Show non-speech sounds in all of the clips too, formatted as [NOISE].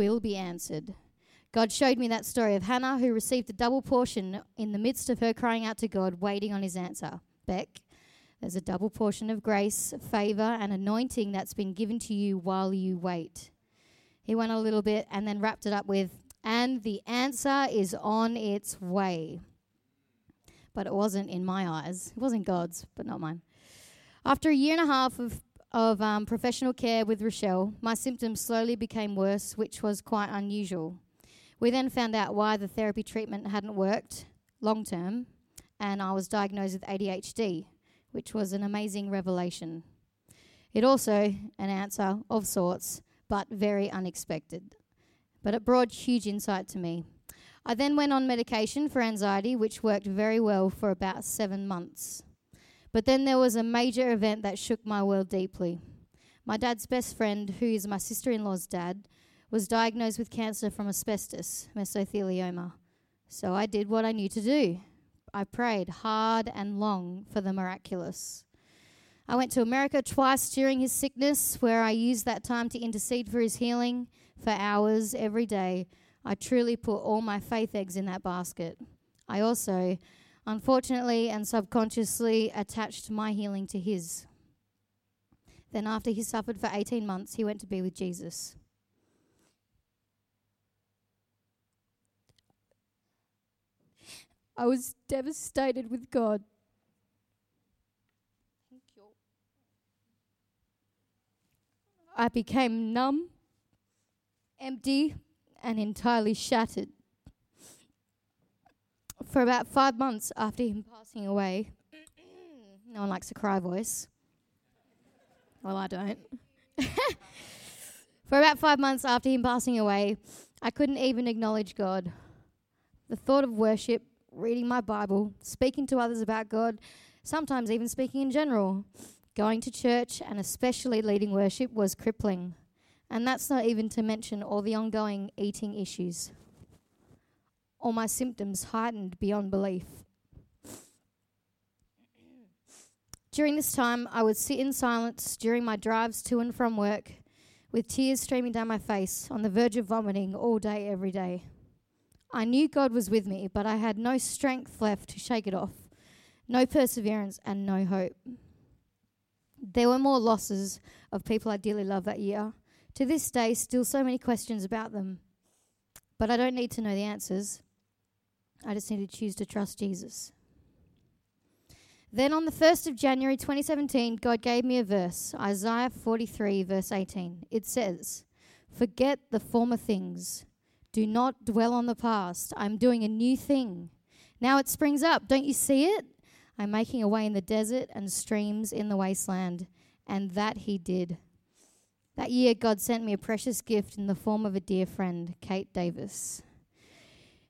will be answered. God showed me that story of Hannah who received a double portion in the midst of her crying out to God, waiting on his answer. Beck, there's a double portion of grace, favor, and anointing that's been given to you while you wait. He went a little bit and then wrapped it up with, and the answer is on its way. But it wasn't in my eyes. It wasn't God's, but not mine. After a year and a half of, of um, professional care with Rochelle, my symptoms slowly became worse, which was quite unusual. We then found out why the therapy treatment hadn't worked long term, and I was diagnosed with ADHD, which was an amazing revelation. It also an answer of sorts, but very unexpected. But it brought huge insight to me. I then went on medication for anxiety, which worked very well for about seven months. But then there was a major event that shook my world deeply. My dad's best friend, who is my sister in law's dad, was diagnosed with cancer from asbestos, mesothelioma. So I did what I knew to do. I prayed hard and long for the miraculous. I went to America twice during his sickness, where I used that time to intercede for his healing for hours every day. I truly put all my faith eggs in that basket. I also, unfortunately and subconsciously, attached my healing to his. Then, after he suffered for 18 months, he went to be with Jesus. I was devastated with God. Thank you. I became numb, empty, and entirely shattered. For about five months after him passing away, no one likes a cry voice. Well, I don't. [LAUGHS] For about five months after him passing away, I couldn't even acknowledge God. The thought of worship reading my Bible, speaking to others about God, sometimes even speaking in general. Going to church and especially leading worship was crippling. And that's not even to mention all the ongoing eating issues. All my symptoms heightened beyond belief. During this time, I would sit in silence during my drives to and from work, with tears streaming down my face, on the verge of vomiting all day, every day. I knew God was with me, but I had no strength left to shake it off, no perseverance, and no hope. There were more losses of people I dearly loved that year. To this day, still so many questions about them. But I don't need to know the answers. I just need to choose to trust Jesus. Then on the 1st of January 2017, God gave me a verse, Isaiah 43, verse 18. It says, Forget the former things do not dwell on the past. I'm doing a new thing. Now it springs up. Don't you see it? I'm making a way in the desert and streams in the wasteland. And that he did. That year, God sent me a precious gift in the form of a dear friend, Kate Davis.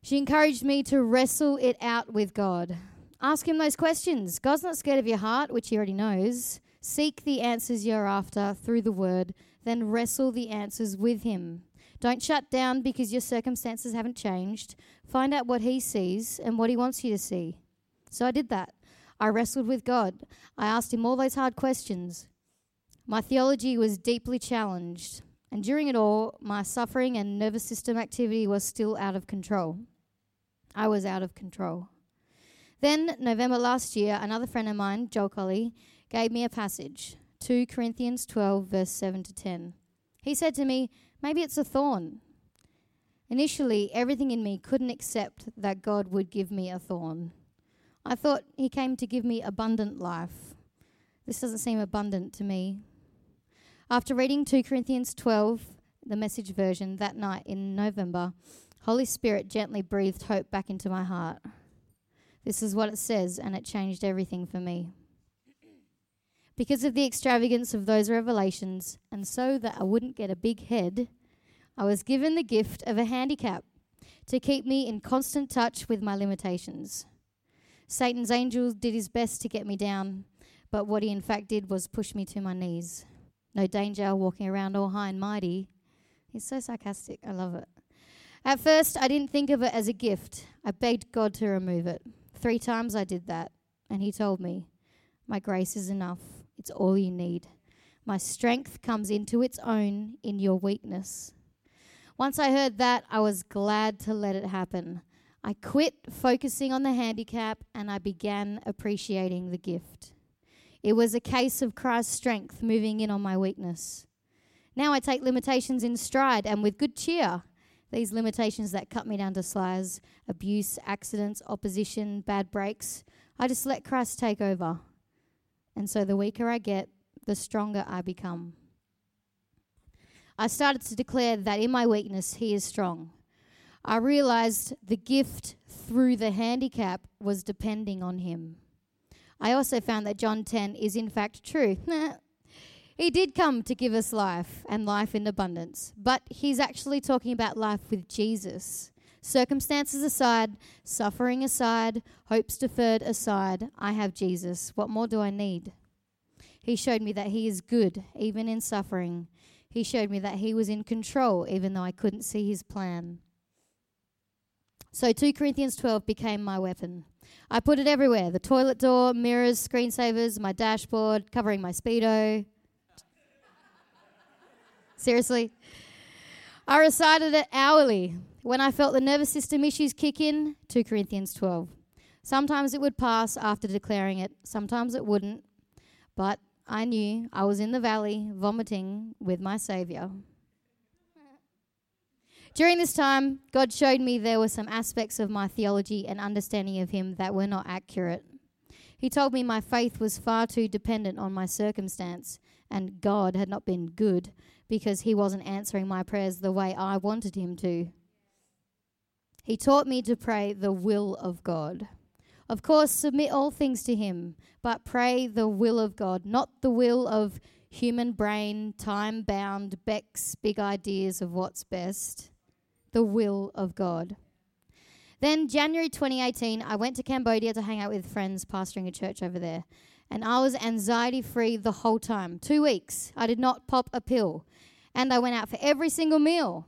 She encouraged me to wrestle it out with God. Ask him those questions. God's not scared of your heart, which he already knows. Seek the answers you're after through the word, then wrestle the answers with him. Don't shut down because your circumstances haven't changed. Find out what He sees and what He wants you to see. So I did that. I wrestled with God. I asked Him all those hard questions. My theology was deeply challenged. And during it all, my suffering and nervous system activity was still out of control. I was out of control. Then, November last year, another friend of mine, Joel Colley, gave me a passage 2 Corinthians 12, verse 7 to 10. He said to me, Maybe it's a thorn. Initially, everything in me couldn't accept that God would give me a thorn. I thought He came to give me abundant life. This doesn't seem abundant to me. After reading 2 Corinthians 12, the message version, that night in November, Holy Spirit gently breathed hope back into my heart. This is what it says, and it changed everything for me because of the extravagance of those revelations, and so that I wouldn't get a big head, I was given the gift of a handicap to keep me in constant touch with my limitations. Satan's angel did his best to get me down, but what he in fact did was push me to my knees. No danger walking around all high and mighty. He's so sarcastic. I love it. At first, I didn't think of it as a gift. I begged God to remove it. Three times I did that, and He told me, My grace is enough. It's all you need. My strength comes into its own in your weakness. Once I heard that, I was glad to let it happen. I quit focusing on the handicap and I began appreciating the gift. It was a case of Christ's strength moving in on my weakness. Now I take limitations in stride and with good cheer. These limitations that cut me down to size, abuse, accidents, opposition, bad breaks, I just let Christ take over. And so the weaker I get, the stronger I become. I started to declare that in my weakness, He is strong. I realized the gift through the handicap was depending on Him. I also found that John 10 is in fact true. [LAUGHS] he did come to give us life and life in abundance, but He's actually talking about life with Jesus. Circumstances aside, suffering aside, hopes deferred aside, I have Jesus. What more do I need? He showed me that He is good, even in suffering. He showed me that He was in control, even though I couldn't see His plan. So 2 Corinthians 12 became my weapon. I put it everywhere the toilet door, mirrors, screensavers, my dashboard, covering my Speedo. Seriously? I recited it hourly. When I felt the nervous system issues kick in, 2 Corinthians 12. Sometimes it would pass after declaring it, sometimes it wouldn't. But I knew I was in the valley vomiting with my Savior. During this time, God showed me there were some aspects of my theology and understanding of Him that were not accurate. He told me my faith was far too dependent on my circumstance, and God had not been good because He wasn't answering my prayers the way I wanted Him to. He taught me to pray the will of God. Of course, submit all things to Him, but pray the will of God, not the will of human brain, time bound, Beck's big ideas of what's best. The will of God. Then, January 2018, I went to Cambodia to hang out with friends pastoring a church over there. And I was anxiety free the whole time. Two weeks. I did not pop a pill. And I went out for every single meal.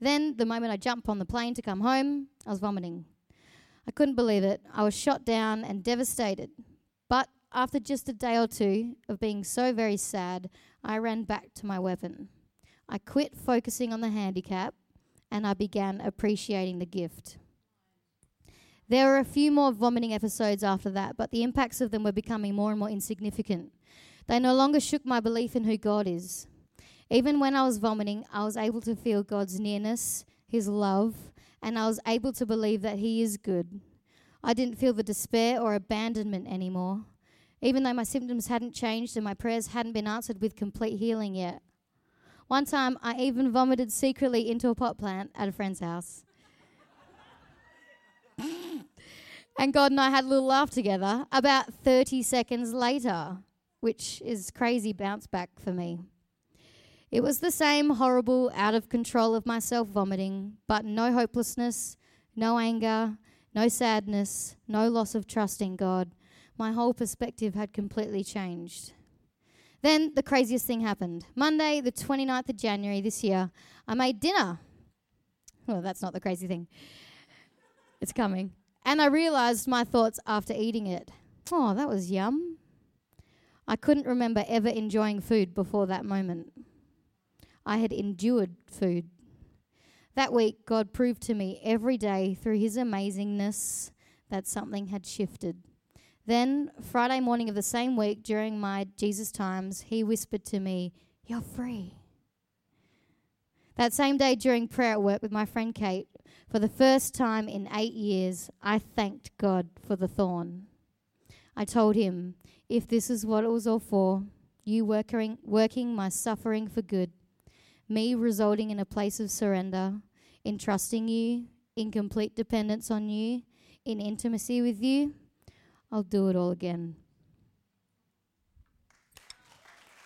Then, the moment I jumped on the plane to come home, I was vomiting. I couldn't believe it. I was shot down and devastated. But after just a day or two of being so very sad, I ran back to my weapon. I quit focusing on the handicap and I began appreciating the gift. There were a few more vomiting episodes after that, but the impacts of them were becoming more and more insignificant. They no longer shook my belief in who God is. Even when I was vomiting, I was able to feel God's nearness, His love, and I was able to believe that He is good. I didn't feel the despair or abandonment anymore, even though my symptoms hadn't changed and my prayers hadn't been answered with complete healing yet. One time, I even vomited secretly into a pot plant at a friend's house. and God and I had a little laugh together about 30 seconds later, which is crazy bounce back for me. It was the same horrible, out of control of myself vomiting, but no hopelessness, no anger, no sadness, no loss of trust in God. My whole perspective had completely changed. Then the craziest thing happened. Monday, the 29th of January this year, I made dinner. Well, that's not the crazy thing. It's coming. And I realized my thoughts after eating it. Oh, that was yum. I couldn't remember ever enjoying food before that moment. I had endured food. That week, God proved to me every day through His amazingness that something had shifted. Then, Friday morning of the same week, during my Jesus times, He whispered to me, You're free. That same day, during prayer at work with my friend Kate, for the first time in eight years, I thanked God for the thorn. I told Him, If this is what it was all for, you working, working my suffering for good, me resulting in a place of surrender, in trusting you, in complete dependence on you, in intimacy with you, I'll do it all again.